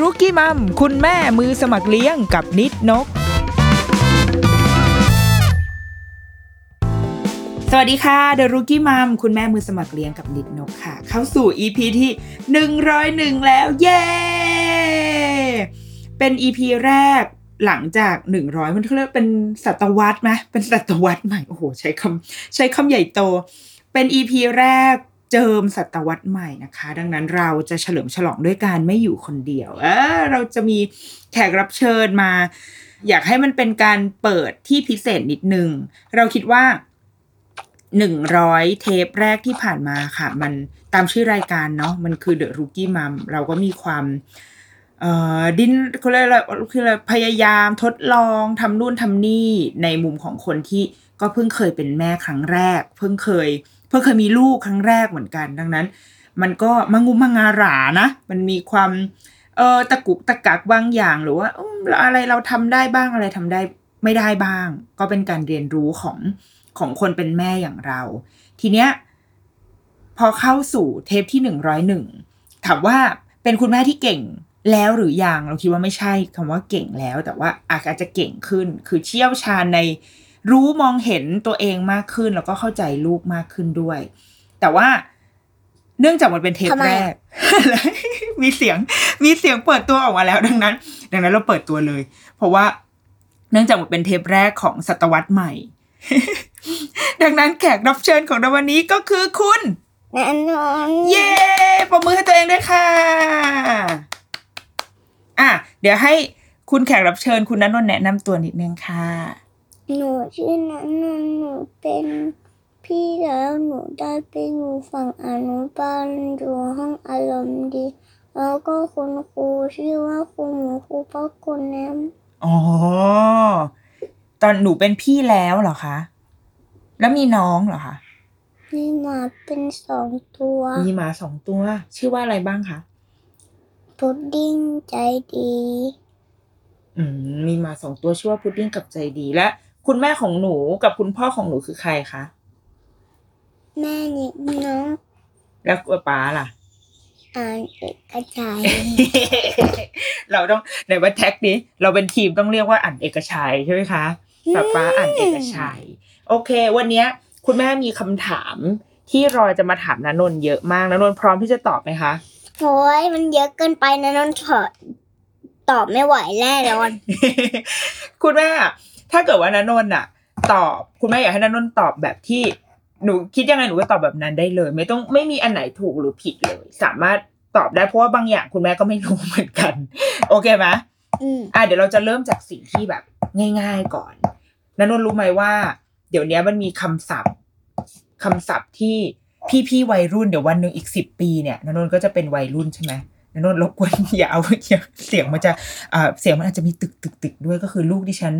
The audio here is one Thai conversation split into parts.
รุกี้มัม คุณแม่มือสมัครเลี้ยงกับนิดนก สวัสดีค่ะเดอะรุกี้มัมคุณแม่มือสมัครเลี้ยงกับนิดนกค่ะ เข้าสู่ EP ที่ 101 แล้ว เย้ เป็น EP แรกหลังจาก 100 มันเรียกเป็นศตวรรษไหมเป็นศตวรรษใหม่ โอ้โห ใช้คำใช้คำใหญ่โต เป็น EP แรก เจิมศตวรรษใหม่นะคะ ดังนั้นเราจะเฉลิมฉลองด้วยการไม่อยู่คนเดียวเออเราจะมีแขกรับเชิญมา อยากให้มันเป็นการเปิดที่พิเศษนิดนึง เราคิดว่าหนึ่งร้อยเทปแรกที่ผ่านมาค่ะ มันตามชื่อรายการเนาะมันคือ The Rookie Mom เราก็มีความเอ่อดิ้นเขาเรียกอะไรคืออะไรพยายามทดลองทำนู่นทำนี่ในมุมของคนที่ก็เพิ่งเคยเป็นแม่ครั้งแรก เพิ่งเคย พิ่งเคยมีลูกครั้งแรกเหมือนกัน ดังนั้น มันก็มังงุมมังงาหรานะ มันมีความเออตะกุกตะกักบางอย่างหรือว่าออะไรเราทำได้บ้างอะไรทำได้ไม่ได้บ้าง ก็เป็นการเรียนรู้ของของคนเป็นแม่อย่างเรา ทีเนี้ยพอเข้าสู่เทปที่หนึ่งร้อยหนึ่งถามว่าเป็นคุณแม่ที่เก่งแล้วหรือยังเราคิดว่าไม่ใช่คำว่าเก่งแล้ว แต่ว่าอาจจะเก่งขึ้น คือเชี่ยวชาญใน รู้มองเห็นตัวเองมากขึ้นแล้วก็เข้าใจลูกมากขึ้นด้วย แต่ว่าเนื่องจากมันเป็นเทปทำไมแรก มีเสียง มีเสียงเปิดตัวออกมาแล้วดังนั้น ดังนั้นเราเปิดตัวเลย เพราะว่าเนื่องจากมันเป็นเทปแรกของศตวรรษใหม่ ดังนั้นแขกรับเชิญของเราวันนี้ก็คือคุณแน่นอนเย้ปรบมือให้ตัวเองด้วยค่ะ อะ เดี๋ยวให้คุณแขกรับเชิญคุณนันนนท์แนะนำตัวนิดนึงค่ะ หนูชื่อนันนนท์หนูเป็นพี่แล้วหนูได้ไปอยู่ฝั่งอนุบาลอยู่ห้องอารมณ์ดี แล้วก็คุณครูชื่อว่าครูหมูครูพักคนแนมอ๋อ ตอนหนูเป็นพี่แล้วเหรอคะ แล้วมีน้องเหรอคะนี่มาเป็นสองตัว มีหมาสองตัว ชื่อว่าอะไรบ้างคะพุดดิ้งใจดี อืมมีหมาสองตัวชื่อว่าพุดดิ้งกับใจดีและ คุณแม่ของหนูกับคุณพ่อของหนูคือใครคะ แม่นิดน้องแล้วป๊าล่ะอ่านเอกชัยเราต้องในว่าแท็กนี้เราเป็นทีมต้องเรียกว่าอ่านเอกชัยใช่ไหมคะป้าป้าอ่านเอกชัย โอเค วันเนี้ยคุณแม่มีคำถามที่รอจะมาถามนนนท์เยอะมากนนนท์พร้อมที่จะตอบไหมคะโอ้ยมันเยอะเกินไปนะนนท์ถอดตอบไม่ไหวแน่นอน คุณแม่อะ ถ้าเกิดว่านนนท์อะตอบคุณแม่อยากให้นนนท์ตอบแบบที่หนูคิดยังไงหนูก็ตอบแบบนั้นได้เลย ไม่ต้องไม่มีอันไหนถูกหรือผิดเลย สามารถตอบได้เพราะว่าบางอย่างคุณแม่ก็ไม่รู้เหมือนกัน โอเคไหมอืมอะเดี๋ยวเราจะเริ่มจากสิ่งที่แบบ ง่าย ๆก่อนนนนท์รู้ไหมว่า เดี๋ยวนี้มันมีคำศัพท์คำศัพท์ที่พี่ๆวัยรุ่นเดี๋ยววันหนึ่งอีกสิบปีเนี่ยนนนท์ก็จะเป็นวัยรุ่นใช่ไหมนนนท์รบกวนอย่าเอาอย่าเสียงมันจะอ่าเสียงมันอาจจะมีตึกตึกตึกด้วยก็คือลูกที่ฉัน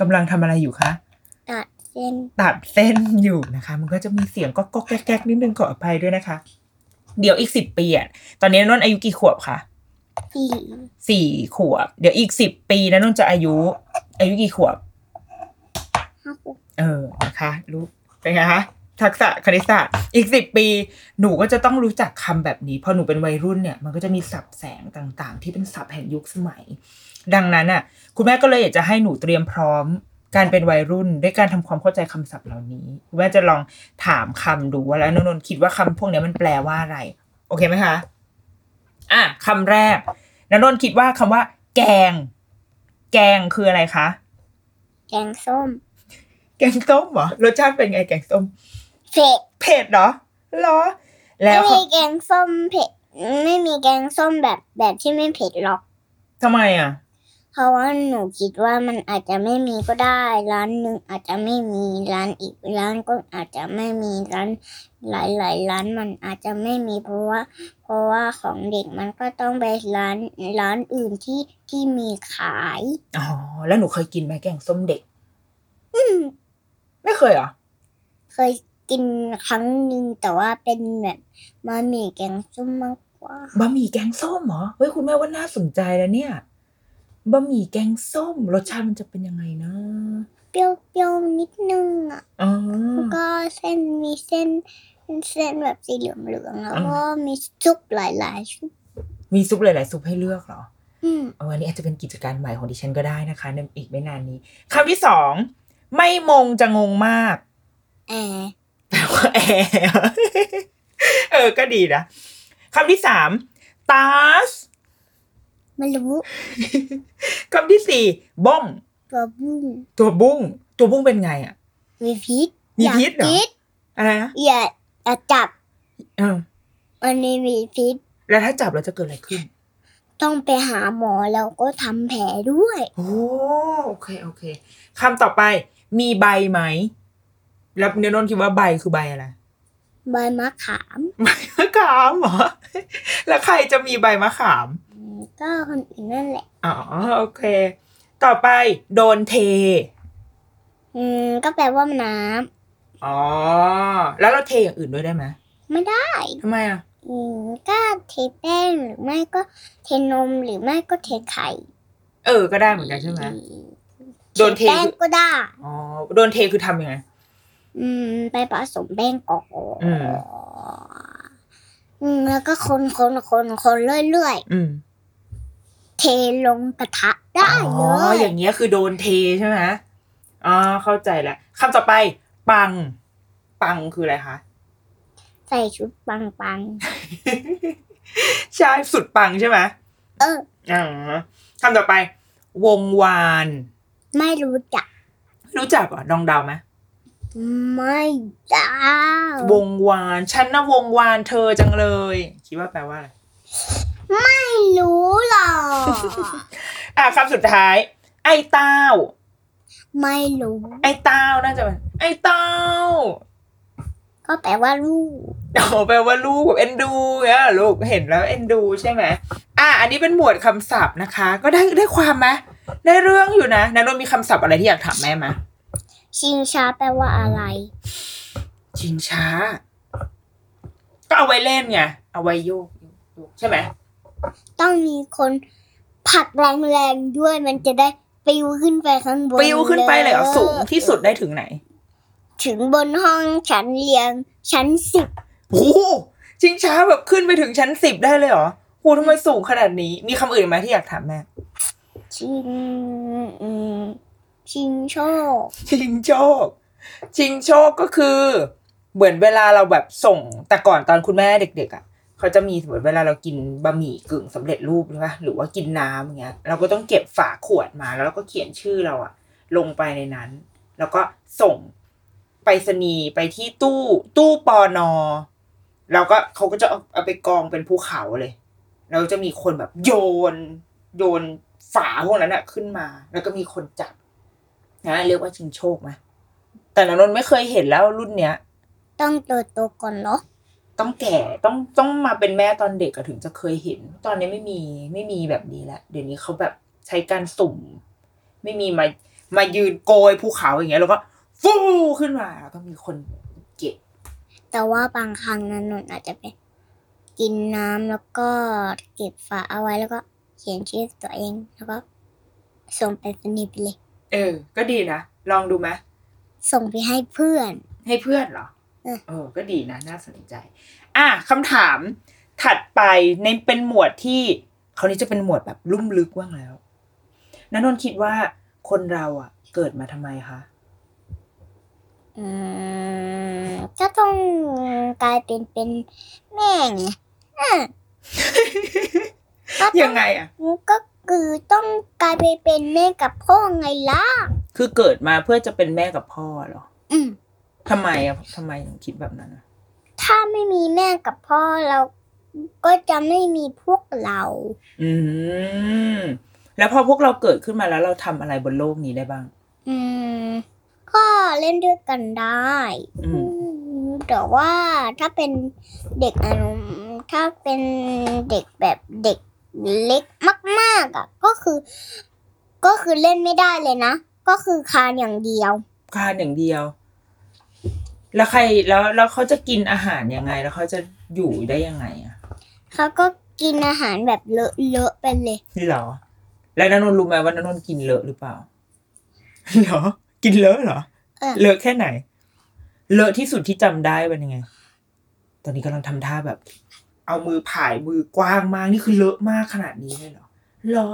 กำลังทำอะไรอยู่คะตัดเส้นตัดเส้นอยู่นะคะ มันก็จะมีเสียงก็ก็แก๊กแก๊กนิดนึงขออภัยด้วยนะคะ เดี๋ยวอีกสิบปีอะตอนนี้นนท์อายุกี่ขวบคะสี่สี่ขวบ เดี๋ยวอีกสิบปีนะนุ่นจะอายุ อายุกี่ขวบห้าขวบเออนะคะรู้เป็นไงคะทักษะคณิตศาสตร์อีกสิบปี หนูก็จะต้องรู้จักคำแบบนี้พอหนูเป็นวัยรุ่นเนี่ย มันก็จะมีศัพท์แสงต่างๆ ที่เป็นศัพท์แห่งยุคสมัย ดังนั้นอะ คุณแม่ก็เลยอยากจะให้หนูเตรียมพร้อมการเป็นวัยรุ่นด้วยการทำความเข้าใจคำศัพท์เหล่านี้คุณแม่จะลองถามคำดูว่าแล้วนนนท์คิดว่าคำพวกเนี้ยมันแปลว่าอะไร โอเคไหมคะอะคำแรกนนนท์คิดว่าคำว่า แกง แกงคืออะไรคะแกงส้ม แกงส้มเหรอรสชาติเป็นไงแกงส้มเผ็ดเผ็ดเหรอเหรอ แล้ไม่วมีแกงส้มเผ็ดไม่มีแกงส้มแบบแบบที่ไม่เผ็ดหรอกทำไมอะ เพราะว่าหนูคิดว่ามันอาจจะไม่มีก็ได้ ร้านหนึ่งอาจจะไม่มีร้านอีกร้านก็อาจจะไม่มีร้านหลายๆร้านมันอาจจะไม่มีเพราะว่า เพราะว่าของเด็กมันก็ต้องไปร้านร้านอื่นที่ที่มีขายอ๋อแล้วหนูเคยกินไหมแกงส้มเด็ก อืมไม่เคยเหรอเคยกินครั้งหนึ่งแต่ว่าเป็นแบบมาหมี่แกงส้มมากกว่าบะหมี่แกงส้มเหรอเฮ้ยคุณแม่ว่าน่าสนใจแล้วเนี่ย บะหมี่แกงส้มรสชาติมันจะเป็นยังไงนะ เปรี้ยวๆนิดนึงอะอ๋อ แล้วก็เส้นมีเส้นเส้นแบบสีเหลืองๆแล้วอืมก็มีซุปหลายๆซุปมีซุปหลายๆซุปให้เลือกเหรออืมเอาอันนี้อาจจะเป็นกิจการใหม่ของดิฉันก็ได้นะคะในอีกไม่นานนี้คำที่สองไม่มงจะงงมากแอร์แปลว่าแอร์เออก็ดีนะคำที่สามตาส ไม่รู้ คำที่สี่บ้อง ตัวบุ้งตัวบุ้ง ตัวบุ้งเป็นไงอะ มีพิษมีอย่าพิษเหรอพิษอะไรนะอย่าอย่าจับเออมันนี้มีพิษ แล้วถ้าจับแล้วจะเกิดอะไรขึ้น ต้องไปหาหมอแล้วก็ทำแผลด้วย โอ้โอเคโอเคคำต่อไป มีใบไหม แล้วเนนนท์คิดว่าใบคือใบอะไร ใบมะขาม ใบมะขามเหรอ แล้วใครจะมีใบมะขามอืม ก็คนอื่นนั่นแหละ อ๋อโอเค ต่อไปโดนเท อืม ก็แปลว่าน้ำอ๋อ แล้วเราเทอย่างอื่นด้วยได้ไหมไม่ได้ ทำไมอะ อืม ก็เทแป้งหรือไม่ก็เทนมหรือไม่ก็เทไข่เออ ก็ได้เหมือนกันใช่ไหม โดนเท แป้งก็ได้ อ๋อ โดนเทคือทำยังไง อืม ไปผสมแป้งก่อนอืม อืมแล้วก็คนคนคนคนเรื่อยอืม ๆ เทลงกระทะได้อ๋เลอยอย่างเงี้ยคือโดนเทใช่ไหมอ๋อเข้าใจแล้วคำต่อไป ปัง ปังคืออะไรคะใส่ชุดปังปังใช่สุดปังใช่ไหมๆเอออ๋อคำต่อไป วงวาน ไม่รู้จัก รู้จักเหรอดองดาวไหมไม่ได้วงวาน ฉันนะวงวานเธอจังเลย คิดว่าแปลว่าอะไร ไม่รู้หรอก อะคำสุดท้าย ไอ้เต้า ไม่รู้ ไอ้เต้าน่าจะเป็นไอ้เต้า ก็แปลว่าลูกโอ้แปลว่าลูกแบบเอ็นดูเนี่ยเหรอลูกเห็นแล้วเอ็นดูใช่ไหมอะอันนี้เป็นหมวดคำศัพท์นะคะ ก็ได้ได้ความไหมได้เรื่องอยู่นะนันนมีคำศัพท์อะไรที่อยากถามแม่ไหมชิงช้าแปลว่าอะไร ชิงช้า ก็เอาไว้เล่นไงเอาไว้โยกโยกใช่ไหม ต้องมีคนผลักแรงๆด้วยมันจะได้ปลิวขึ้นไปข้างบนปลิวขึ้นไปเลยเหรอสูงที่สุดได้ถึงไหน ถึงบนห้องชั้นเรียงชั้นสิบโอ้โหชิงช้าแบบขึ้นไปถึงชั้นสิบได้เลยเหรอโหทำไมสูงขนาดนี้ มีคำอื่นไหมที่อยากถามแม่ชิงอืมชิงโชค ชิงโชค ชิงโชคก็คือ เหมือนเวลาเราแบบส่งแต่ก่อนตอนคุณแม่เด็ก ๆอะ เขาจะมีเหมือนเวลาเรากินบะหมี่กึ่งสำเร็จรูปใช่ปะหรือว่ากินน้ำอย่างเงี้ย เราก็ต้องเก็บฝาขวดมาแล้วเราก็เขียนชื่อเราอะลงไปในนั้น แล้วก็ส่งไปรษณีไปที่ตู้ตู้ปอนอแล้วก็เขาก็จะเอาเอาไปกองเป็นภูเขาเลยแล้วจะมีคนแบบโยน โยนฝาพวกนั้นอะขึ้นมา แล้วก็มีคนจับนะเรียกว่าชิงโชคไหมแต่นนนท์ไม่เคยเห็นแล้วรุ่นเนี้ย ต้องโตโตๆก่อนเหรอ ต้องแก่ต้องต้องมาเป็นแม่ตอนเด็กอะถึงจะเคยเห็น ตอนนี้ไม่มีไม่มีแบบนี้แล้วเดี๋ยวนี้เขาแบบใช้การสุ่ม ไม่มีมามายืนโกยภูเขาอย่างเงี้ยแล้วก็ฟูขึ้นมาแล้วก็มีคนเก็บ แต่ว่าบางครั้งนันนนอาจจะไปกินน้ำแล้วก็เก็บฝาเอาไว้แล้วก็เขียนชื่อตัวเองแล้วก็ส่งไปสนิทไปเลย เออ ก็ดีนะ ลองดูไหมส่งไปให้เพื่อน ให้เพื่อนเหรอ เออเออ ก็ดีนะน่าสนใจ อะคำถามถัดไปในเป็นหมวดที่เขาวนี้จะเป็นหมวดแบบลุ่มลึกว่างแล้วนันนนท์คิดว่าคนเราอะ เกิดมาทำไมคะอืมก็ต้องกลายเป็นเป็นแม่ไงอะก็ต้องยังไงอะก็คือต้องกลายไปเป็นแม่กับพ่อไงล่ะ คือเกิดมาเพื่อจะเป็นแม่กับพ่อเหรอ อืม ทำไมอะทำไมถึงคิดแบบนั้นอะถ้าไม่มีแม่กับพ่อเราก็จะไม่มีพวกเรา อืม แล้วพอพวกเราเกิดขึ้นมาแล้วเราทำอะไรบนโลกนี้ได้บ้าง อืม ก็เล่นด้วยกันได้ อืมอืมแต่ว่าถ้าเป็นเด็กอนุถ้าเป็นเด็กแบบเด็กเล็กมากๆอะ ก็คือ ก็คือเล่นไม่ได้เลยนะ ก็คือคานอย่างเดียว คานอย่างเดียว แล้วใครแล้วแล้วเขาจะกินอาหารยังไง แล้วเขาจะอยู่ได้ยังไงอะเขาก็กินอาหารแบบเลอะเลอะๆไปเลยเหรอ แล้วนันนนท์รู้ไหมว่านันนนท์กินเลอะหรือเปล่าเหรอ กินเลอะเหรอเออเลอะแค่ไหน เลอะที่สุดที่จำได้เป็นยังไง ตอนนี้กำลังทำท่าแบบ เอามือผายมือกว้างมากนี่คือเลอะมากขนาดนี้เลยเหรอเหรอ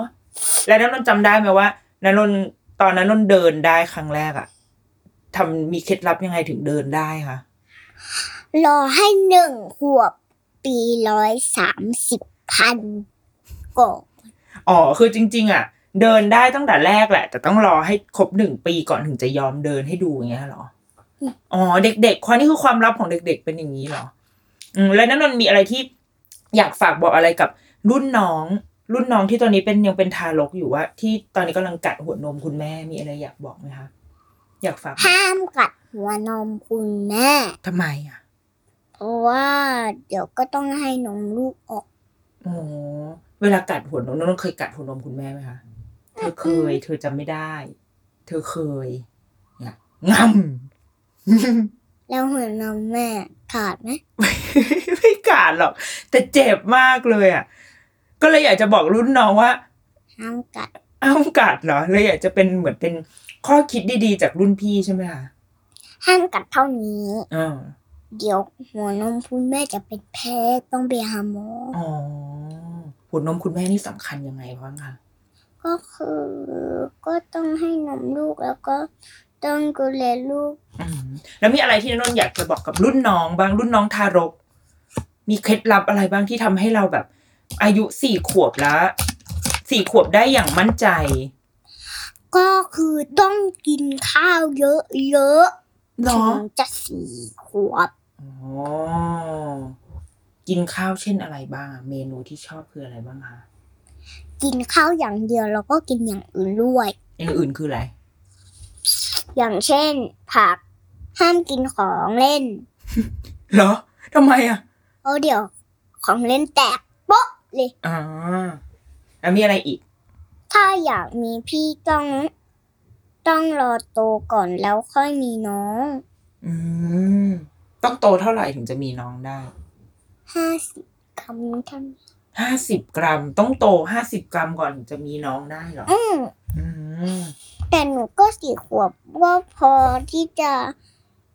แล้วนันนนท์จำได้ไหมว่านันนนท์ตอนนั้นนนท์เดินได้ครั้งแรกอะ ทำมีเคล็ดลับยังไงถึงเดินได้คะรอให้หนึ่งขวบปีร้อยสามสิบพันก่อนอ๋อคือจริง ๆ อะ เดินได้ตั้งแต่แรกแหละ แต่ต้องรอให้ครบหนึ่งปีก่อนถึงจะยอมเดินให้ดูอย่างเงี้ยเหรออ๋อเด็กๆความนี่คือความลับของเด็ก ๆ เป็นอย่างนี้เหรอ อืมแล้วนั่นมันมีอะไรที่อยากฝากบอกอะไรกับรุ่นน้อง รุ่นน้องที่ตอนนี้เป็นยังเป็นทารกอยู่ว่า ที่ตอนนี้กำลังกัดหัวนมคุณแม่มีอะไรอยากบอกไหมคะ อยากฝากห้ามกัดหัวนมคุณแม่ทำไมอะ เพราะว่าเดี๋ยวก็ต้องให้นมลูกออกอ๋อเวลากัดหัวนมน้องเคยกัดหัวนมคุณแม่ไหมคะเธอเคย เธอจำไม่ได้ เธอเคยเนี่ยงำแล้วหัวนมแม่ขาดไหมไม่กัดหรอก แต่เจ็บมากเลยอะ ก็เลยอยากจะบอกรุ่นน้องว่าห้ามกัด อ้าวกัดเหรอเลยอยากจะเป็นเหมือนเป็นข้อคิดดีๆ จากรุ่นพี่ใช่ไหมคะห้ามกัดเท่านี้อ๋อเดี๋ยวหัวนมคุณแม่จะเป็นแพ้ต้องไปหาหมอออ๋อหัวนมคุณแม่นี่สำคัญยังไงบ้างคะก็คือก็ต้องให้นมลูกแล้วก็ต้องดูแลลูกอืมแล้วมีอะไรที่นนท์อยากจะบอกกับรุ่นน้องบ้างรุ่นน้องทารก มีเคล็ดลับอะไรบ้างที่ทำให้เราแบบ อายุสี่ขวบแล้ว สี่ขวบได้อย่างมั่นใจ ก็คือต้องกินข้าวเยอะๆหรอถึงจะสี่ขวบอ๋อกินข้าวเช่นอะไรบ้างอะเมนูที่ชอบคืออะไรบ้างคะกินข้าวอย่างเดียวแล้วก็กินอย่างอื่นด้วย อย่างอื่นคืออะไร อย่างเช่น ผักห้ามกินของเล่น เหรอทำไมอะเพราะเดี๋ยวของเล่นแตกโป๊ะเลย อ่า แล้วมีอะไรอีก ถ้าอยากมีพี่ต้อง ต้องรอโตก่อนแล้วค่อยมีน้อง อืมต้องโตเท่าไหร่ถึงจะมีน้องได้ห้าสิบคำท่านห้าสิบกรัม ต้องโตห้าสิบกรัมก่อนถึงจะมีน้องได้เหรอ อืมอืม แต่หนูก็สี่ขวบว่าพอที่จะ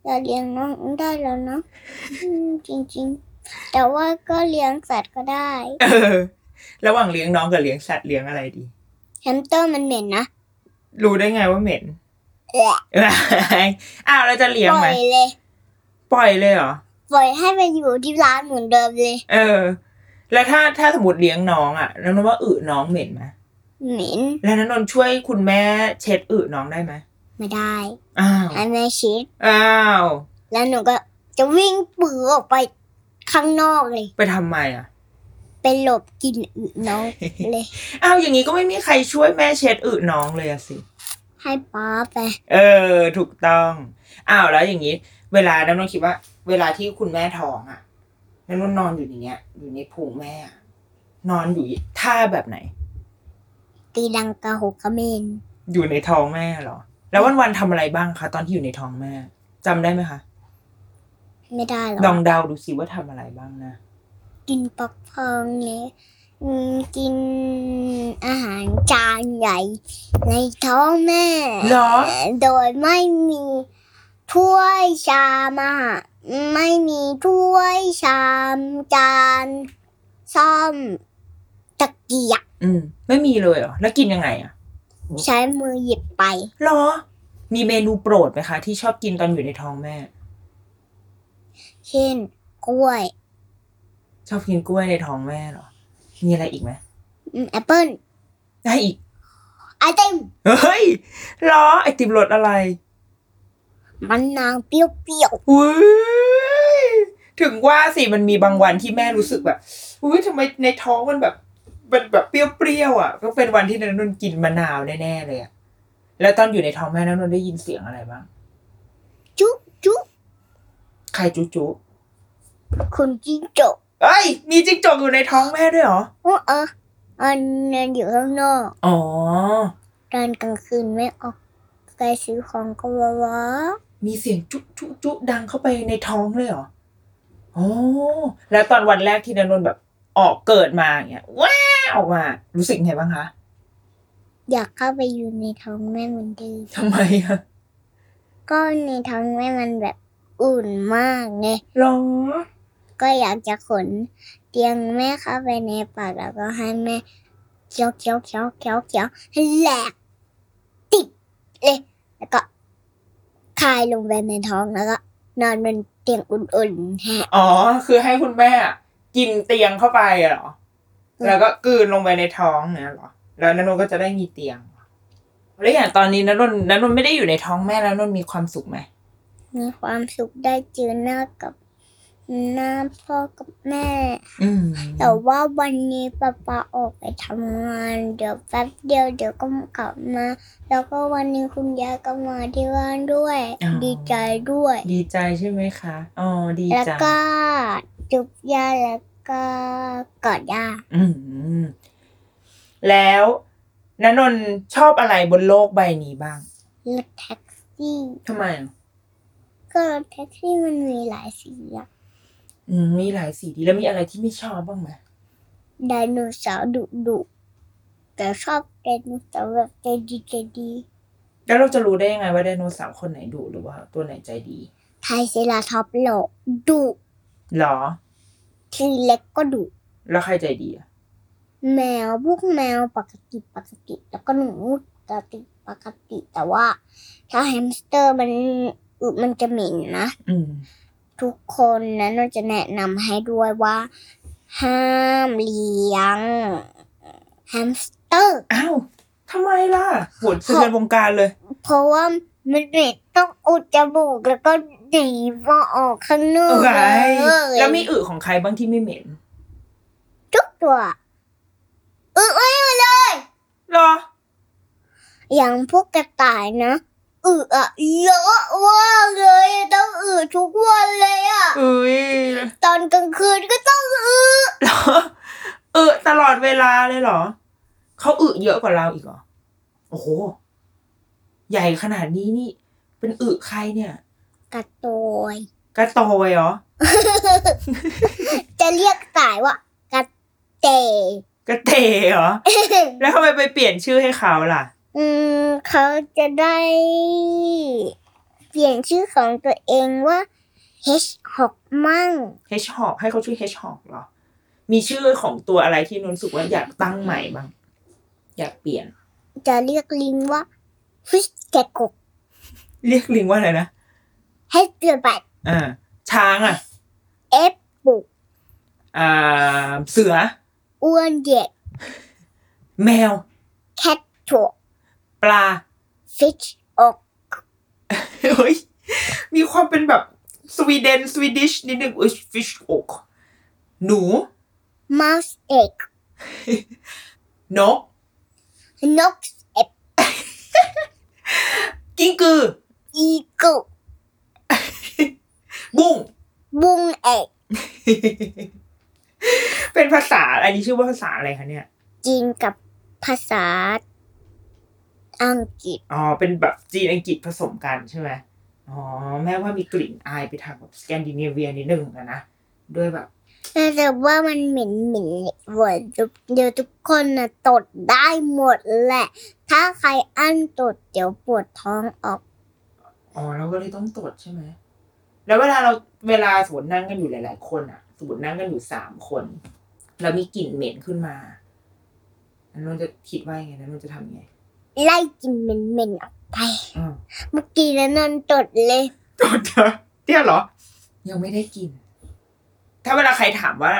จะเลี้ยงน้องได้แล้วนะอืมจริง ๆ แต่ว่าก็เลี้ยงสัตว์ก็ได้ เออ ระหว่างเลี้ยงน้องกับเลี้ยงสัตว์เลี้ยงอะไรดีแฮมสเตอร์มันเหม็นนะรู้ได้ไงว่าเหม็นเอะอ้าวแล้วจะเลี้ยงปล่ไหมอยเลย ปล่อยเลยเหรอปล่อยให้มันอยู่ที่ร้านเหมือนเดิมเลย เออ แล้วถ้าถ้าสมมติเลี้ยงน้องอะแล้วนนว่าอึน้องเหม็นไหมเหม็นแล้วนั้นนนช่วยคุณแม่เช็ดอึน้องได้ไหมไม่ได้อ้าวให้แม่ชิดอ้าวแล้วหนูก็จะวิ่งปือออกไปข้างนอกเลย ไปทำไมอะ ไปหลบกินอึน้องเลย อ้าวอย่างนี้ก็ไม่มีใครช่วยแม่เช็ดอึน้องเลยอะสิ ให้ป๊าไป เออ ถูกต้อง อ้าวแล้วอย่างนี้ เวลาน้ำนนคิดว่า เวลาที่คุณแม่ท้องอะน้ำนนนอนอยู่อย่างเงี้ย อยู่ในพุงแม่อะนอนอยู่ท่าแบบไหน ตีดังกะหกกระเมนอยู่ในท้องแม่เหรอ แล้ววันวันๆทำอะไรบ้างคะตอนที่อยู่ในท้องแม่จำได้ไหมคะ ไม่ได้หรอลองเดาดูสิว่าทำอะไรบ้างนะ กินปักพองเนี่ยอืมกินอาหารจานใหญ่ ในท้องแม่ เหรอ โดยไม่มีถ้วยชามอะไม่มีถ้วยชามจานซ่อมตะเกียบอืม ไม่มีเลยเหรอ แล้วกินยังไงอะ ใช้มือหยิบไปหรอ มีเมนูโปรดไหมคะ ที่ชอบกินตอนอยู่ในท้องแม่ เช่นกล้วย ชอบกินกล้วยในท้องแม่เหรอ มีอะไรอีกไหมอืมแอปเปิ้ลได้อีก ไอติม เฮ้ยเหรอไอติมรสอะไร มันนางเปรี้ยวอุ้ยถึงว่าสิมันมีบางวันที่แม่รู้สึกแบบอุ้ยทำไมในท้องมันแบบมันแบบเปรี้ยวๆอะ ก็เป็นวันที่นันนนกินมะนาวแน่ๆเลยอะแล้วตอนอยู่ในท้องแม่นันนนได้ยินเสียงอะไรบ้างๆจุ๊จุ๊ใครจุ๊จุ๊คุณจิ้งจก เอ้ย มีจิ้งจกอยู่ในท้องแม่ด้วยเหรออ๋อเอออันนั้นอยู่ข้างนอกอ๋อ ตอนกลางคืนไม่ออกไปซื้อของก็ว้าวามีเสียงจุ๊จุ๊จุ๊ดังเข้าไปในท้องเลยเหรออ๋อแล้วตอนวันแรกที่นันนนแบบออกเกิดมาอย่างเงี้ยว้าออกมา รู้สึกไงบ้างคะ อยากเข้าไปอยู่ในท้องแม่เหมือนเดิมทำไมอะก็ในท้องแม่มันแบบอุ่นมากไง หรอ ก็อยากจะขนเตียงแม่เข้าไปในปากแล้วก็ให้แม่เคี้ยวเคี้ยวเคี้ยวเคี้ยวเคี้ยวให้แหลกติดเลยแล้วก็คายลงไปในท้องแล้วก็นอนบนเตียงอุ่นๆฮะอ๋อ คือให้คุณแม่อะกินเตียงเข้าไปอะเหรออืมแล้วก็กลืนลงไปในท้องเนี่ยเหรอ แล้วนันนนก็จะได้มีเตียง แล้วอย่างตอนนี้นันนนนันนนไม่ได้อยู่ในท้องแม่แล้วนันนนมีความสุขไหมมีความสุขได้เจอหน้ากับ หน้าพ่อกับแม่ อืมแต่ว่าวันนี้ป๊าป๊าออกไปทำงาน เดี๋ยวแป๊บเดียวเดี๋ยวก็กลับมา แล้วก็วันนี้คุณยายก็มาที่บ้านด้วย ดีใจด้วย ดีใจใช่ไหมคะอ๋อดีแล้วจังก็จุบยาแล้วก็กอดยาอืมแล้วนันนนชอบอะไรบนโลกใบนี้บ้างรถแท็กซี่ ทำไมอะ ก็รถแท็กซี่มันมีหลายสีอะ อืมมีหลายสีดีแล้วมีอะไรที่ไม่ชอบบ้างไหมไดโนเสาร์ดุดุแต่ชอบไดโนเสาร์แบบใจดีใจดีแล้วเราจะรู้ได้ยังไงว่าไดโนเสาร์คนไหนดุหรือว่าตัวไหนใจดี ไทรเซราทอปส์โลกดุหรอ ทีเร็กซ์ก็ดุแล้วใครใจดีอะแมวพวกแมวปกติปกติ แล้วก็หนูปกติปกติแต่ว่า ถ้าแฮมสเตอร์มันอึมันจะเหม็นนะอืม ทุกคนนั้นเราจะแนะนำให้ด้วยว่า ห้ามเลี้ยงแฮมสเตอร์อ้าวทำไมล่ะโหดสะเทือนวงการเลย เพราะว่ามันเหม็นต้องอุดจมูกแล้วก็ดีมาออกข้างนอกเอ้ยเลยแล้วมีอึของใครบ้างที่ไม่เหม็นทุกตัวอึไม่หมดเลยหรออย่างพวกกระต่ายนะ อึอะเยอะมากเลยอะต้องอึทุกวันเลยอะเอ้ยตอนกลางคืนก็ต้องอึเหรออึตลอดเวลาเลยเหรอเขาอึเยอะกว่าเราอีกเหรอโอ้โหใหญ่ขนาดนี้นี่ เป็นอึใครเนี่ย กระโตยกระโตยเหรอ จะเรียกสายว่ากระเตกระเตเหรอ แล้วทำไมไปเปลี่ยนชื่อให้เขาล่ะ อืม เขาจะได้เปลี่ยนชื่อของตัวเองว่า H6 มั่ง H หอกให้เขาชื่อ H หอกเหรอ มีชื่อของตัวอะไรที่นนรู้สึกว่าอยากตั้งใหม่บ้าง อยากเปลี่ยน จะเรียกลิงว่าฟิชแกกกเรียกลิงว่าอะไรนะ ให้เกิดบัตอ่า ช้างอะเอฟปุกอ่าเสือ อ้วนเด็กแมว แคทถูกป ลาฟิชอกเฮ้ยมีความเป็นแบบสวีเดนสวีดิชนิดนึงอุ้ยฟิชอกหนูมัสเอกนก นกเอฟกิ้งกืออีกูบุ้งบุงเอกเป็นภาษาอันนี้ชื่อว่าภาษาอะไรคะเนี่ย จีนกับภาษา อังกฤษ อ๋อ เป็นแบบจีนอังกฤษผสมกันใช่ไหมอ๋อ แม้ว่ามีกลิ่นอายไปทางแบบสแกนดิเนเวียนิดนึงอะนะ ด้วยแบบแต่ว่ามันเหม็นเหม็นหวานเดี๋ยวทุกคนนะตดได้หมดแหละ ถ้าใครอั้นตดเดี๋ยวปวดท้องออก อ๋อเราก็เลยต้องตรวจใช่ไหม แล้วเวลาเราเวลาสมมตินั่งกันอยู่หลาย ๆ คนอะสมมตินั่งกันอยู่สามคน แล้วมีกลิ่นเหม็นขึ้นมา อันนั้นจะคิดว่ายังไงนั้นนจะทำยังไง ไล่กลินเหม็นๆออกไปอืมเมื่อกี้แล้วนอนตดเลยตดเถอะเนี่ยเหรอ ยังไม่ได้กิน ถ้าเวลาใครถามว่า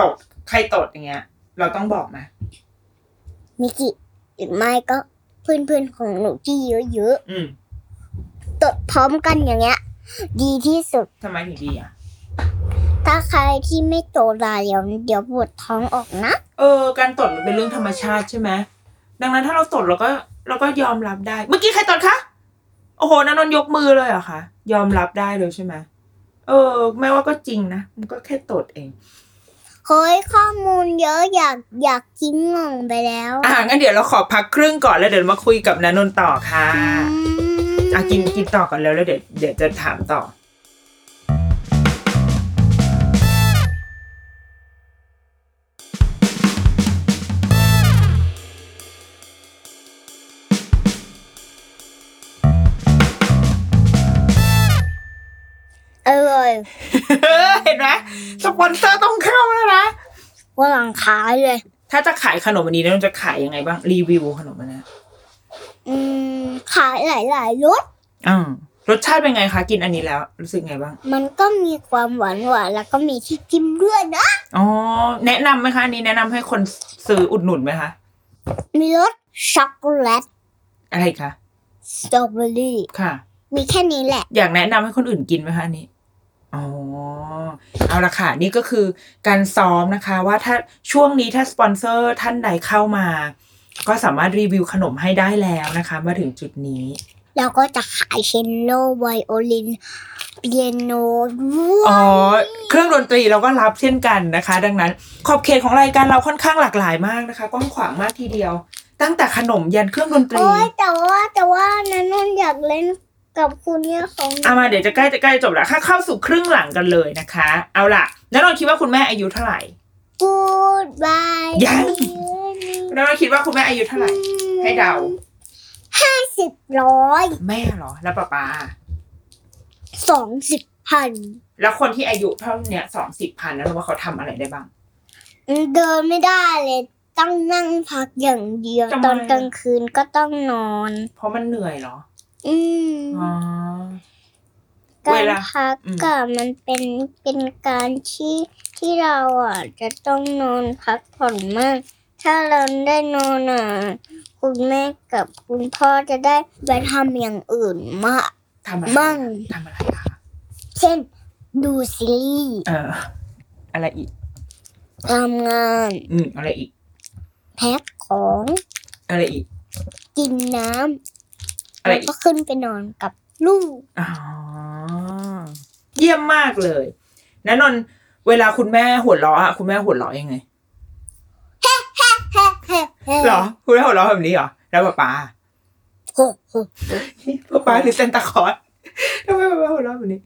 ตดใครตดอย่างเงี้ย เราต้องบอกไหมมิกิหรือไม่ก็เพื่อนๆของหนูที่เยอะอืมๆตดพร้อมกันอย่างเงี้ย ดีที่สุด ทำไมถึงดีอะ ถ้าใครที่ไม่โตลาเดี๋ยวเดี๋ยวปวดท้องออกนะ เออ การตดมันเป็นเรื่องธรรมชาติใช่ไหม ดังนั้นถ้าเราตดเราก็เราก็ยอมรับได้ เมื่อกี้ใครตดคะ โอ้โหนันนท์ยกมือเลยเหรอคะ ยอมรับได้เลยใช่ไหมเออ แม้ว่าก็จริงนะ มันก็แค่ตดเอง เฮ้ยข้อมูลเยอะอยากอยากกินงงไปแล้ว อะงั้นเดี๋ยวเราขอพักครึ่งก่อนแล้วเดี๋ยวมาคุยกับนันนนท์ต่อค่ะ อะกินกินต่อกันแล้วแล้วเดี๋ยวเดี๋ยวจะถามต่อ เห็นไหมสปอนเซอร์ต้องเข้าแล้วนะว่าหลังขายเลย ถ้าจะขายขนมอันนี้นันนท์จะขายยังไงบ้างรีวิวขนมอันเนี้ยอืมขายหลายๆรสอ่ารสชาติเป็นไงคะกินอันนี้แล้ว รู้สึกไงบ้าง มันก็มีความหวานหวานๆแล้วก็มีที่จิ้มด้วยนะอ๋อแนะนำไหมคะอันนี้แนะนำให้คนซื้ออุดหนุนไหมคะมีรสช็อกโกแลตอะไรคะสตรอเบอรี่ค่ะ มีแค่นี้แหละ อยากแนะนำให้คนอื่นกินไหมคะอันนี้ อ๋อ เอาละค่ะ นี่ก็คือการซ้อมนะคะว่าถ้าช่วงนี้ถ้าสปอนเซอร์ท่านใดเข้ามา ก็สามารถรีวิวขนมให้ได้แล้วนะคะ มาถึงจุดนี้ แล้วก็จะขายเชนโลไวโอลินเปียโนด้วอ๋อยเครื่องดนตรีเราก็รับเช่นกันนะคะ ดังนั้น ขอบเขตของรายการเราค่อนข้างหลากหลายมากนะคะ กว้างขวางมากทีเดียว ตั้งแต่ขนมยันเครื่องดนตรี โอ้ยแต่ว่าแต่ว่านันนนอยากเล่น กับคุณเนี่ยของเอามาเดี๋ยวจะใกล้จะใกล้จบแล้วค่ะเข้าสู่ครึ่งหลังกันเลยนะคะ เอาล่ะแล้วเราคิดว่าคุณแม่อายุเท่าไหร่ กูดบายยัง แล้วเราคิดว่าคุณแม่อายุเท่าไหร่ ให้เดา ห้าสิบร้อยแม่เหรอ แล้วป้าป้าสองสิบพันแล้วคนที่อายุเท่าเนี้ยสองสิบพันแล้วว่าเขาทำอะไรได้บ้าง เดินไม่ได้เลย ต้องนั่งพักอย่างเดียว ทำไม ตอนกลางคืนก็ต้องนอน เพราะมันเหนื่อยเหรอ อืมอ๋อ กาเวรลาพักอืมกับมันเป็นเป็นการที่ที่เราอะจะต้องนอนพักผ่อนมาก ถ้าเราได้นอนอะคุณแม่กับคุณพ่อจะได้ไปทำอย่างอื่นมากทำอะไรมั่ง ทำอะไรคะเช่น ดูซีรีส์เออ อะไรอีก ทำงานอืม อะไรอีก แพ็คของอะไรอีก กินน้อะำไร แล้วอีก็กขึ้นไปนอนกับลูกอ๋อเยี่ยมมากเลยนันนนท์เวลาคุณแม่หัวเราะอะคุณแม่หัวเราะยังไงเหรอคุณแม่หัวเราะแบบนี้เหรอแล้วป้าป้าโฮ้โหป้าป้าหรือเซนตาคลอสทำไมป้าป้าหัวเราะแบบนี้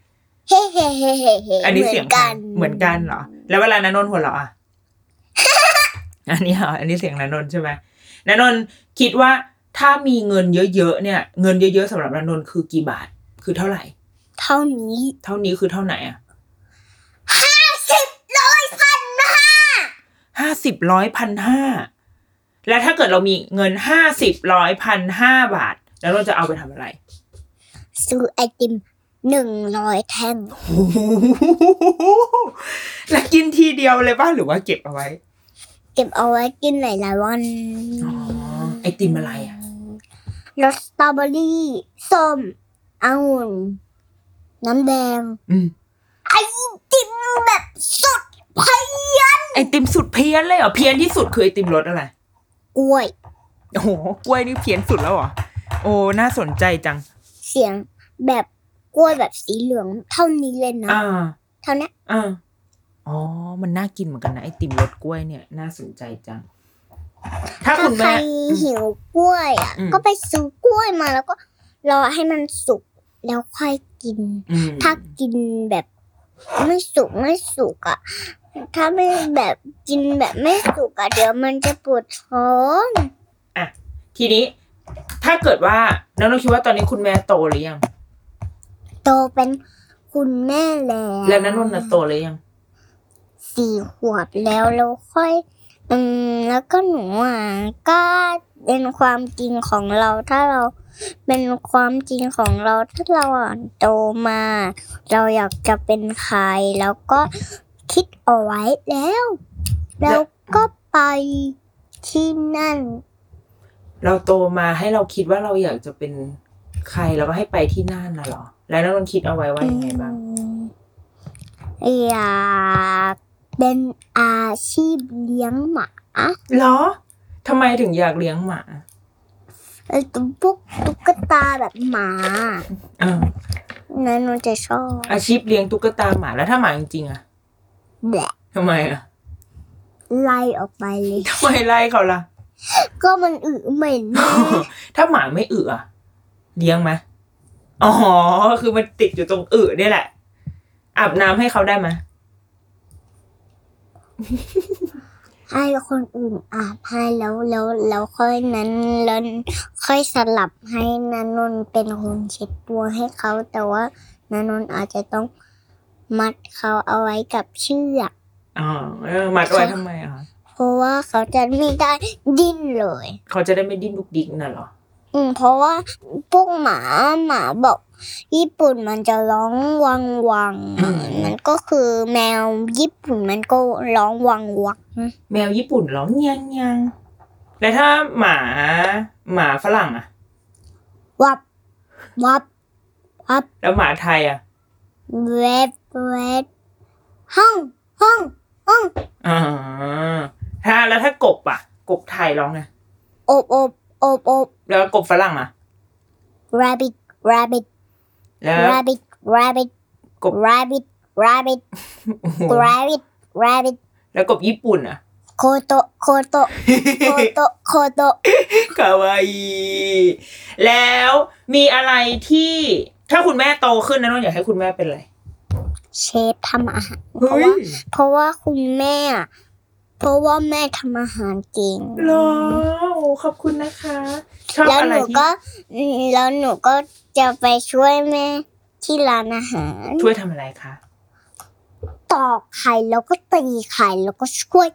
เฮ้เฮ้เฮ้เฮ้เฮ้อันนี้เสียงหมืกันเหมือนกันเหรอ แล้วเวลานันนนท์หัวเราะอะอันนี้เหรออันนี้เสียงนันนนท์ใช่ไหมนันนนท์คิดว่า ถ้ามีเงินเยอะๆเนี่ย เงินเยอะๆสำหรับนันนนท์คือกี่บาท คือเท่าไหร่ เท่านี้เท่านี้คือเท่าไหร่อะสิบร้อยพันนะห้าสิบร้อยพันห้าแล้วถ้าเกิดเรามีเงินห้าสิบร้อยพันห้าบาท แล้วเราจะเอาไปทำอะไร ซื้อไอติมหนึ่งร้อยแท่งโอ้โหแล้วกินทีเดียวเลยป่ะหรือว่าเก็บเอาไว้ เก็บเอาไว้กินหลายๆวัน อ๋อ ไอติมอะไรอะ รสสตรอเบอรี่ส้มองุ่นน้ำแดงอืมไอติมแบบสุดเพียนไอติมสุดเพี้ยนเลยเหรอเพี้ยนที่สุดคือไอติมรสอะไรกล้วยโอ้โหกล้วยนี่เพี้ยนสุดแล้วเหรอโอ้น่าสนใจจัง เสียงแบบกล้วยแบบสีเหลืองเท่านี้เลยนะอ่าเท่านี้อ่าอ๋อ มันน่ากินเหมือนกันนะไอติมรสกล้วยเนี่ย น่าสนใจจัง ถ้าถ้าคุณใครแม่อืมหิวกล้วยอะ อืม ก็ไปซื้อกล้วยมาแล้วก็รอให้มันสุกแล้วค่อยกิน อืมถ้ากินแบบไม่สุกไม่สุกอะ ถ้าไม่แบบกินแบบไม่สุกอะเดี๋ยวมันจะปวดท้องอะทีนี้ ถ้าเกิดว่าน้องๆคิดว่าตอนนี้คุณแม่โตหรือยัง โตเป็นคุณแม่แล้วแล้วนันนนท์น่ะโตหรือยัง สี่ขวบแล้วเราค่อย อืมแล้วก็หนูอะก็เป็นความจริงของเราถ้าเราเป็นความจริงของเราถ้าเราอะโตมา เราอยากจะเป็นใครแล้วก็คิดเอาไว้แล้ว แล้วก็ไปที่นั่น เราโตมาให้เราคิดว่าเราอยากจะเป็นใครแล้วก็ให้ไปที่นั่นน่ะเหรอ แล้วน้องนนท์คิดเอาไว้ว่ายังไงบ้างอืมอยาก เป็นอาชีพเลี้ยงหมาเหรอทำไมถึงอยากเลี้ยงหมาไอ้ตุ๊กปุ๊กตุ๊กตาแบบหมาอ่านั้นหนูจะชอบ อาชีพเลี้ยงตุ๊กตาหมาแล้วถ้าหมาจริงๆอะแบะทำไมอะไล่ออกไปเลยทำไมไล่เขาล่ะ ก็มันอึเหม็นถ้าหมาไม่อึอะเลี้ยงไหมอ๋อคือมันติดอยู่ตรงอึเนี่ยแหละอาบน้ำให้เขาได้ไหม ให้คนอื่นอาบให้แล้วแล้วแล้วค่อยนั้นแล้วค่อยสลับให้นันนนท์เป็นคนเช็ดตัวให้เขาแต่ว่านันนนท์อาจจะต้องมัดเขาเอาไว้กับเชือกอ๋อเออมัดไว้ทำไมอะคะเพราะว่าเขาจะไม่ได้ดิ้นเลย เขาจะได้ไม่ดิ้นดุกดิกน่ะเหรออืมเพราะว่าพวกหมาหมาบอก ญี่ปุ่นมันจะร้องวังวังอืมมันก็คือแมวญี่ปุ่นมันก็ร้องวังวัง แมวญี่ปุ่นร้องเงียงเงียงแล้วถ้าหมาหมาฝรั่งอะวับวับวับ แล้วหมาไทยอะเวฟเวฟห้องห้องห้องอ่าถ้าแล้วถ้ากบอะกบไทยร้องไงอบอบอบอบแล้วกบฝรั่งอะ rabbit rabbit แล้ว rabbit rabbit กบ rabbit rabbit โอ้โห rabbit rabbit แล้วกบญี่ปุ่นอะโคโตะโคโตะโคโตะโคโตะคาวาอีแล้วมีอะไรที่ถ้าคุณแม่โตขึ้นนะน้องอยากให้คุณแม่เป็นอะไรเชฟทำอาหารเพราะว่า เพราะว่าคุณแม่อะ เพราะว่าแม่ทำอาหารเก่งเหรอโอ้ขอบคุณนะคะ ชอบแล้วอะหไรนูที่ก็อืมแล้วหนูก็จะไปช่วยแม่ที่ร้านอาหารช่วยทำอะไรคะ ตอกไข่แล้วก็ตีไข่แล้วก็ช่วย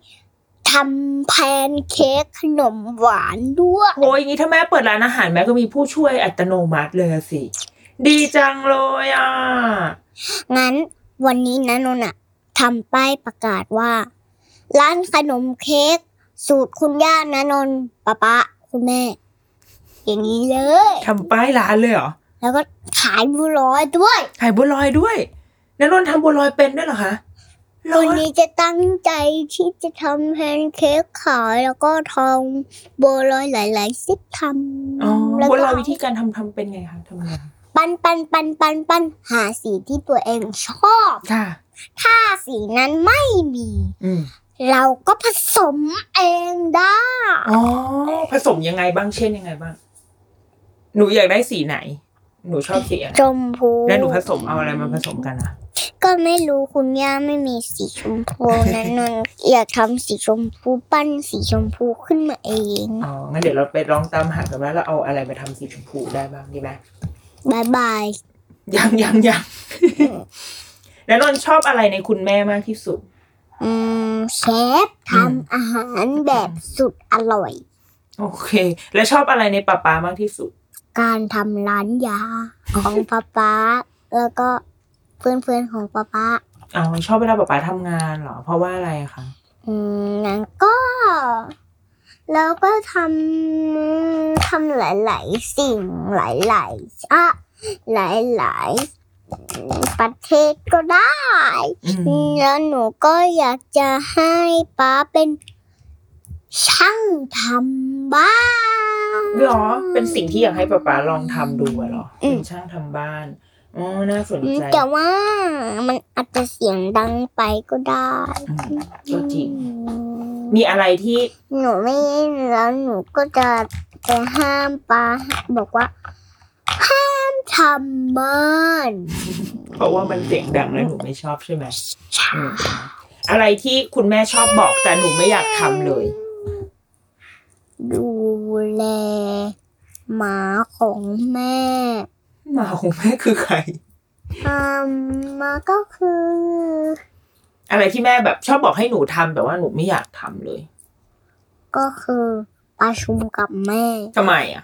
ทำแพนเค้กขนมหวานด้วยโอ้ยอย่างนี้ถ้าแม่เปิดร้านอาหารแม่ก็มีผู้ช่วยอัตโนมัติเลยอะสิ ดีจังเลยอะ งั้นวันนี้นะนนท์อะทำป้ายประกาศว่า ร้านขนมเค้กสูตรคุณย่านะนนท์ป๊าป๊าคุณแม่ อย่างนี้เลย ทำป้ายร้านเลยเหรอแล้วก็ขายบัวลอยด้วยขายบัวลอยด้วยนันนนท์ทำบัวลอยเป็นด้วยเหรอคะเหรอวันนี้จะตั้งใจที่จะทำแพนเค้กขายแล้วก็ทำบัวลอยหลาย ๆ ซิปทอ๋อำแล้วบัวก็ลอยวิธีการทำทำเป็นไงคะทำไงปั้นปั้นปั้นปั้นปั้นหาสีที่ตัวเองชอบ ค่ะ ถ้าสีนั้นไม่มี อืม เราก็ผสมเองได้อ๋อผสมยังไงบ้างเช่นยังไงบ้าง หนูอยากได้สีไหน หนูชอบสีอะไรชมพูแล้วหนูผสมเอาอะไรมาผสมกันอะก็ไม่รู้คุณย่าไม่มีสีชมพูนั้นนนอยากทำสีชมพูปั้นสีชมพูขึ้นมาเองอ๋องั้นเดี๋ยวเราไปลองตามหากันว่าเราเอาอะไรมาทำสีชมพูได้บ้างดีไหมบายบายยังยังยังแล้วนนท์ชอบอะไรในคุณแม่มากที่สุด อืมเชฟทำอาหารแบบสุดอร่อย โอเค แล้วชอบอะไรในป้าป๊ามากที่สุด การทำร้านยาของป๊าป๊าแล้วก็เพื่อนๆของป๊าป๊าอ๋อชอบเวลาป้าป๊าทำงานเหรอ เพราะว่าอะไรอะคะอืมงั้นก็แล้วก็ทำทำหลาย ๆ สิ่งหลายๆอะหลายๆ ประเทศก็ได้อืมแล้วหนูก็อยากจะให้ป๊าเป็นช่างทำบ้านเหรอ เป็นสิ่งที่อยากให้ป้าป๊าลองทำดูอะเหรออืมเป็นช่างทำบ้านอ๋อน่าสนอืมใจ แต่ว่ามันอาจจะเสียงดังไปก็ได้อืมก็จริง มีอะไรที่ หนูไม่แล้วหนูก็จะจะห้ามป้าบอกว่าห้าม ทำบ้านเพราะว่ามันเสียงดังแล้วหนูไม่ชอบใช่ไหมอืมอะไรที่คุณแม่ชอบบอกแต่หนูไม่อยากทำเลย ดูแลหมาของแม่ หมาของแม่คือใครอืมมาก็คือ อะไรที่แม่แบบชอบบอกให้หนูทำแต่ว่าหนูไม่อยากทำเลย ก็คือประชุมกับแม่ทำไมอะ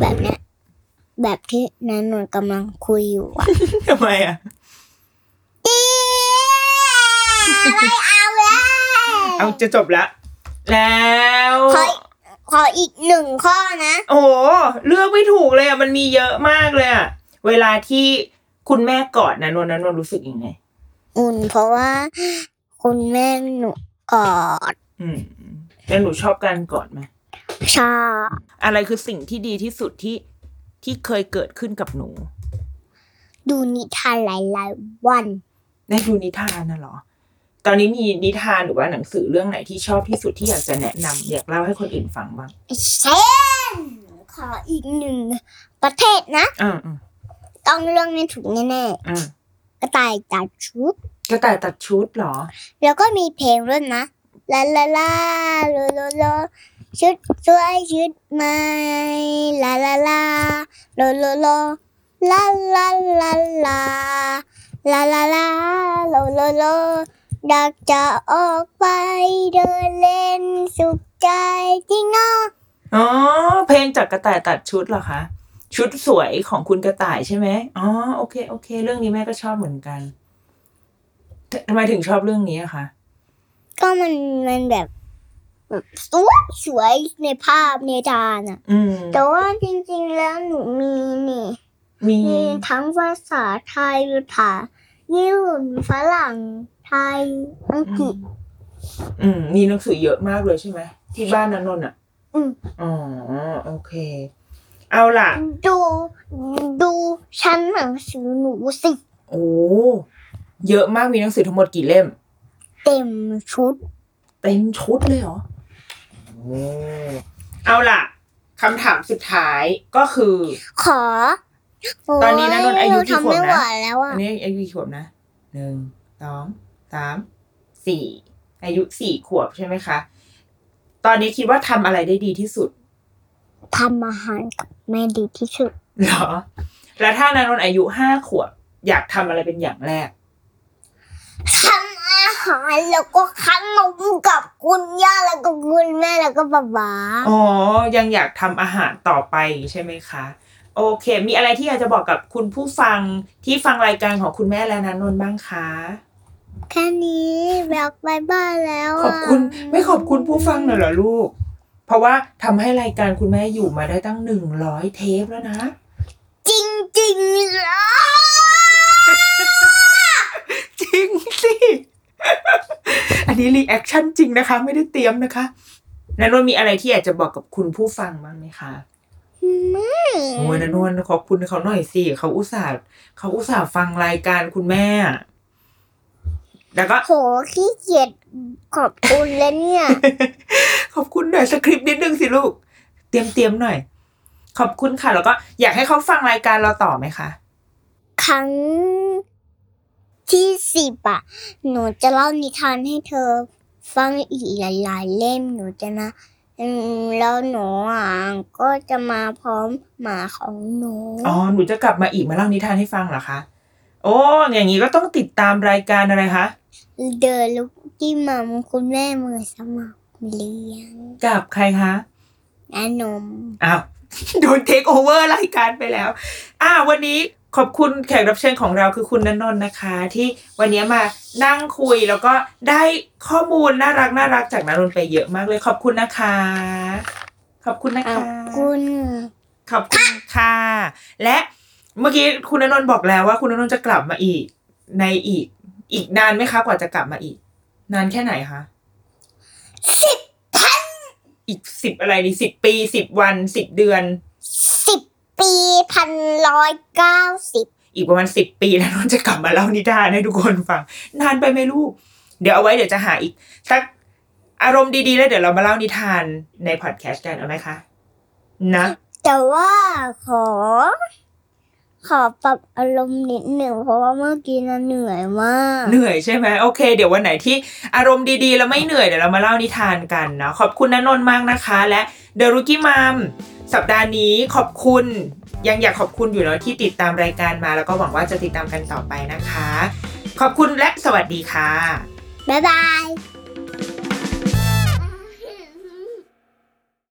แบบเนี้ย แบบที่นันนนกำลังคุยอยู่อะทำไมอะไม่เอาแล้วเอาจะจบละแล้วขอขออีกหนึ่งข้อนะ โอ้โหเลือกไม่ถูกเลยอะมันมีเยอะมากเลยอะเวลาที่คุณแม่กอดนะนนท์นะนนท์รู้สึกยังไง อุ่นเพราะว่า คุณแม่หนูกอด อืมแล้วหนูชอบการกอดไหมชอบอะไรคือสิ่งที่ดีที่สุดที่ ที่เคยเกิดขึ้นกับหนู ดูนิทานหลายๆวัน ได้ดูนิทานนะเหรอ ตอนนี้มีนิทานหรือว่าหนังสือเรื่องไหนที่ชอบที่สุดที่อยากจะแนะนำอยากเล่าให้คนอื่นฟังบ้างเช่นขออีกหนึ่งประเทศนะ อ่าอ่าต้องเรื่องไม่ถูกแน่อ่าๆกระต่ายตัดชุด กระต่ายตัดชุดเหรอ แล้วก็มีเพลงด้วยนะลาลาลาโลโลโล ชุดสวยชุดใหม่ลาลาลาโลโลโลลาลาลาลาลาลาลาโลโลโลอยากจะออกไปเดินเล่นสุขใจจริงเนาะอ๋อ เพลงจากกระต่ายตัดชุดเหรอคะ ชุดสวยของคุณกระต่ายใช่ไหมอ๋อโอเคโอเค เรื่องนี้แม่ก็ชอบเหมือนกันททำไมถึงชอบเรื่องนี้อะคะก็มันมันแบบ แบบสวยสวยในภาพในจานอะอืมแต่ว่าจริงๆแล้วหนูมีนี่มีมีทั้งภาษาไทยภาญี่ปุ่นฝรั่งไทยอังกฤษ อืมมีหนังสือเยอะมากเลยใช่ไหมที่บ้านนันนนท์อะอืม อ๋อโอเค เอาล่ะ ดูดูชั้นหนังสือหนูสิโอ้เยอะมากมีหนังสือทั้งหมดกี่เล่ม เต็มชุด เต็มชุดเลยเหรอโอ้ เอาล่ะคำถามสุดท้ายก็คือ ขอ ตอนนี้นะนนท์อายุโกี่ขวบนะทำไม่ไหวแล้วอะอันนี้อายุกี่ขวบนะหนึ่งสองสามสี่อายุสี่ขวบใช่ไหมคะ ตอนนี้คิดว่าทำอะไรได้ดีที่สุดทำอาหารกับแม่ดีที่สุดเหรอ แล้วถ้านานนท์อายุห้าขวบ อยากทำอะไรเป็นอย่างแรกทำอา หารแล้วก็ขนมกับคุณย่าแล้วก็คุณแม่แล้วก็ป๊าป๊าอ๋อ ยังอยากทำอาหารต่อไปใช่ไหมคะ โอเค มีอะไรที่อยากจะบอกกับคุณผู้ฟังที่ฟังรายการของคุณแม่และนันนนท์บ้างคะ แค่นี้แบกไปบ้านแล้วขอบคุณ ไม่ขอบคุณผู้ฟังหน่อยเหรอลูก เพราะว่าทำให้รายการคุณแม่อยู่มาได้ตั้งหนึ่งร้อยเทปแล้วนะ จริงจริงๆแล้ว จริงสิ อั นนี้ reaction จริงนะคะ ไม่ได้เตรียมนะคะนันนนท์มีอะไรที่อยากจะบอกกับคุณผู้ฟังบ้างไหมคะไม่โอ้ยนันนนท์ขอบคุณเขาหน่อยสิเขาอุตส่าห์เขาอุตส่าห์ฟังรายการคุณแม่ แล้วก็โหขี้เกียจขอบคุณแล้วเนี่ย ขอบคุณหน่อยสคริปต์นิดนึงสิลูก เตรียมเตรียมหน่อย ขอบคุณค่ะ แล้วก็อยากให้เขาฟังรายการเราต่อไหมคะ ครั้ง ที่สิบอะหนูจะเล่านิทานให้เธอ ฟังอีกหลาย ๆ เล่มหนูจะนะอืมแล้วหนูอะก็จะมาพร้อมหมาของหนู อ๋อ หนูจะกลับมาอีกมาเล่านิทานให้ฟังเหรอคะ โอ้ อย่างนี้ก็ต้องติดตามรายการอะไรคะ เดินลุกที่มัมคุณแม่มือสมัครเลี้ยง กับใครคะน้านม อ้าว โดนเทคโอเวอร์รายการไปแล้ว อ่า วันนี้ ขอบคุณแขกรับเชิญของเราคือคุณนันนนท์นะคะ ที่วันนี้มานั่งคุยแล้วก็ได้ข้อมูลน่ารักน่ารักจากนันนนท์ไปเยอะมากเลย ขอบคุณนะคะ ขอบคุณนะขอคะบคุณ ขอบคุณค่ะ และเมื่อกี้คุณณนนท์บอกแล้วว่าคุณณนนท์จะกลับมาอีกในอีก อีกนานไหมคะกว่าจะกลับมาอีก นานแค่ไหนคะสิบพันอีกสิบอะไรดีสิบปีสิบวันสิบเดือนสิบ ปีพันร้อยเก้าสิบอีกประมาณสิบปีแล้วนนท์จะกลับมาเล่านิทานให้ทุกคนฟัง นานไปไหมลูก เดี๋ยวเอาไว้เดี๋ยวจะหาอีกสักอารมณ์ดีๆ แล้วเดี๋ยวเรามาเล่านิทานในพอดแคสต์กันเอาไหมคะ นะ แต่ว่าขอ ขอปรับอารมณ์นิดหนึ่งเพราะว่าเมื่อกี้น่ะเหนื่อยมาก เหนื่อยใช่ไหมโอเค เดี๋ยววันไหนที่อารมณ์ดีๆ แล้วไม่เหนื่อยเดี๋ยวเรามาเล่านิทานกันเนาะขอบคุณนนนท์มากนะคะ และเดรุกี้มัม สัปดาห์นี้ขอบคุณยังอยากขอบคุณอยู่เนาะที่ติดตามรายการมา แล้วก็หวังว่าจะติดตามกันต่อไปนะคะ ขอบคุณและสวัสดีค่ะ บ๊ายบาย